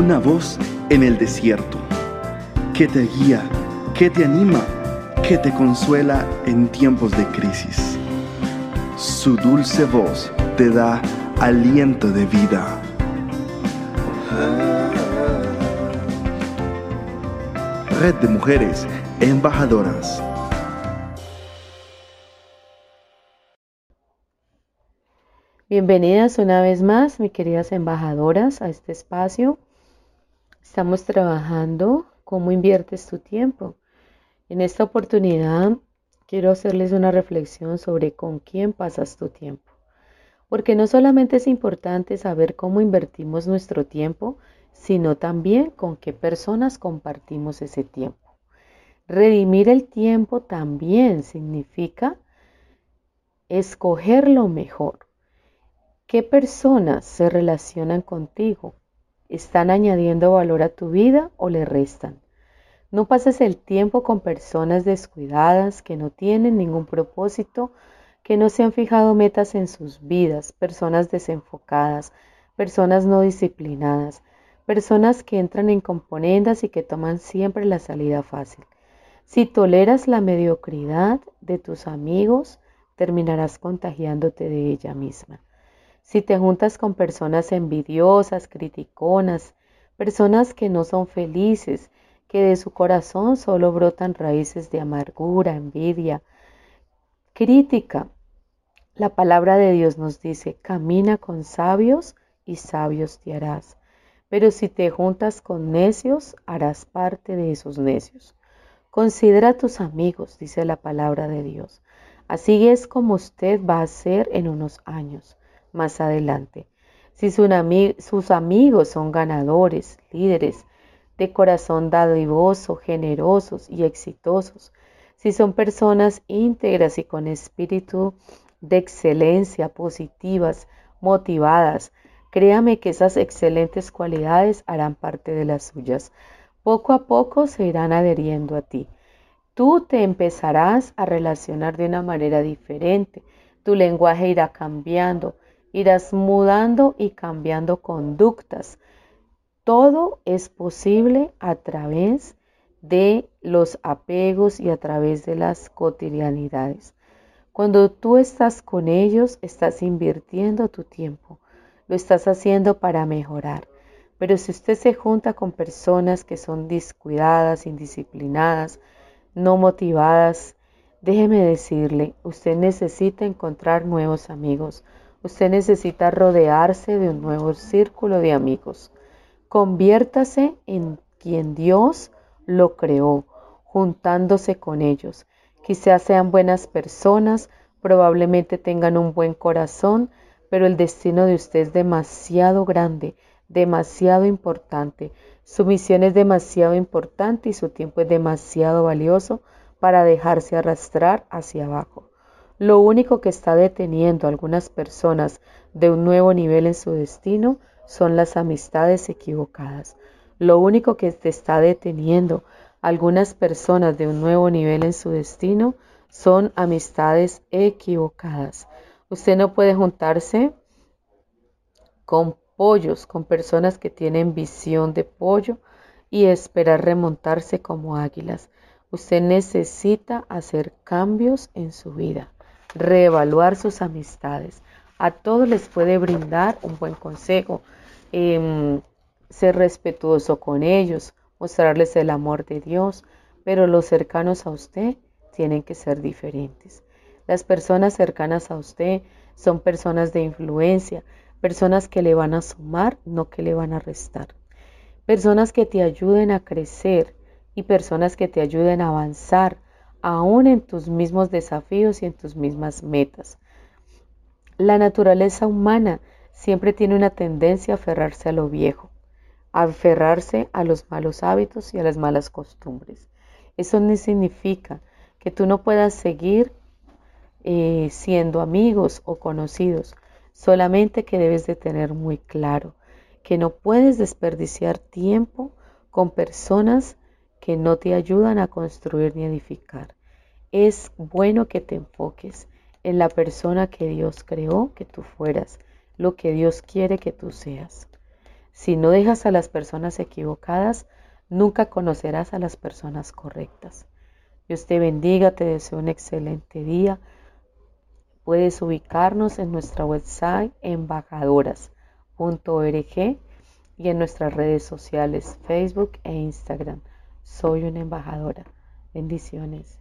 una voz en el desierto, que te guía, que te anima, que te consuela en tiempos de crisis. Su dulce voz te da aliento de vida. Red de Mujeres Embajadoras. Bienvenidas una vez más, mis queridas embajadoras, a este espacio. Estamos trabajando cómo inviertes tu tiempo. En esta oportunidad quiero hacerles una reflexión sobre con quién pasas tu tiempo. Porque no solamente es importante saber cómo invertimos nuestro tiempo, sino también con qué personas compartimos ese tiempo. Redimir el tiempo también significa escoger lo mejor ¿Qué personas se relacionan contigo? ¿Están añadiendo valor a tu vida o le restan? No pases el tiempo con personas descuidadas que no tienen ningún propósito, que no se han fijado metas en sus vidas, personas desenfocadas, personas no disciplinadas, personas que entran en componendas y que toman siempre la salida fácil. Si toleras la mediocridad de tus amigos, terminarás contagiándote de ella misma. Si te juntas con personas envidiosas, criticonas, personas que no son felices, que de su corazón solo brotan raíces de amargura, envidia, crítica, la palabra de Dios nos dice, camina con sabios y sabios te harás. Pero si te juntas con necios, harás parte de esos necios. Considera a tus amigos, dice la palabra de Dios. Así es como usted va a ser en unos años más adelante. Si sus amigos son ganadores, líderes, de corazón dadivoso, generosos y exitosos, si son personas íntegras y con espíritu de excelencia, positivas, motivadas, créame que esas excelentes cualidades harán parte de las suyas. Poco a poco se irán adheriendo a ti. Tú te empezarás a relacionar de una manera diferente. Tu lenguaje irá cambiando irás mudando y cambiando conductas. Todo es posible a través de los apegos y a través de las cotidianidades. Cuando tú estás con ellos, estás invirtiendo tu tiempo. Lo estás haciendo para mejorar. Pero si usted se junta con personas que son descuidadas, indisciplinadas, no motivadas, déjeme decirle, usted necesita encontrar nuevos amigos. Usted necesita rodearse de un nuevo círculo de amigos. Conviértase en quien Dios lo creó, juntándose con ellos. Quizás sean buenas personas, probablemente tengan un buen corazón, pero el destino de usted es demasiado grande, demasiado importante. Su misión es demasiado importante y su tiempo es demasiado valioso para dejarse arrastrar hacia abajo. Lo único que está deteniendo a algunas personas de un nuevo nivel en su destino son las amistades equivocadas. Lo único que te está deteniendo a algunas personas de un nuevo nivel en su destino son amistades equivocadas. Usted no puede juntarse con pollos, con personas que tienen visión de pollo y esperar remontarse como águilas. Usted necesita hacer cambios en su vida reevaluar sus amistades. A todos les puede brindar un buen consejo, em, ser respetuoso con ellos, mostrarles el amor de Dios, pero los cercanos a usted tienen que ser diferentes. Las personas cercanas a usted son personas de influencia, personas que le van a sumar, no que le van a restar. Personas que te ayuden a crecer y personas que te ayuden a avanzar, aún en tus mismos desafíos y en tus mismas metas. La naturaleza humana siempre tiene una tendencia a aferrarse a lo viejo, a aferrarse a los malos hábitos y a las malas costumbres. Eso no significa que tú no puedas seguir eh, siendo amigos o conocidos, solamente que debes de tener muy claro que no puedes desperdiciar tiempo con personas que no te ayudan a construir ni edificar. Es bueno que te enfoques en la persona que Dios creó que tú fueras, lo que Dios quiere que tú seas. Si no dejas a las personas equivocadas, nunca conocerás a las personas correctas. Dios te bendiga, te deseo un excelente día. Puedes ubicarnos en nuestra website embajadoras.org y en nuestras redes sociales Facebook e Instagram. Soy una embajadora. Bendiciones.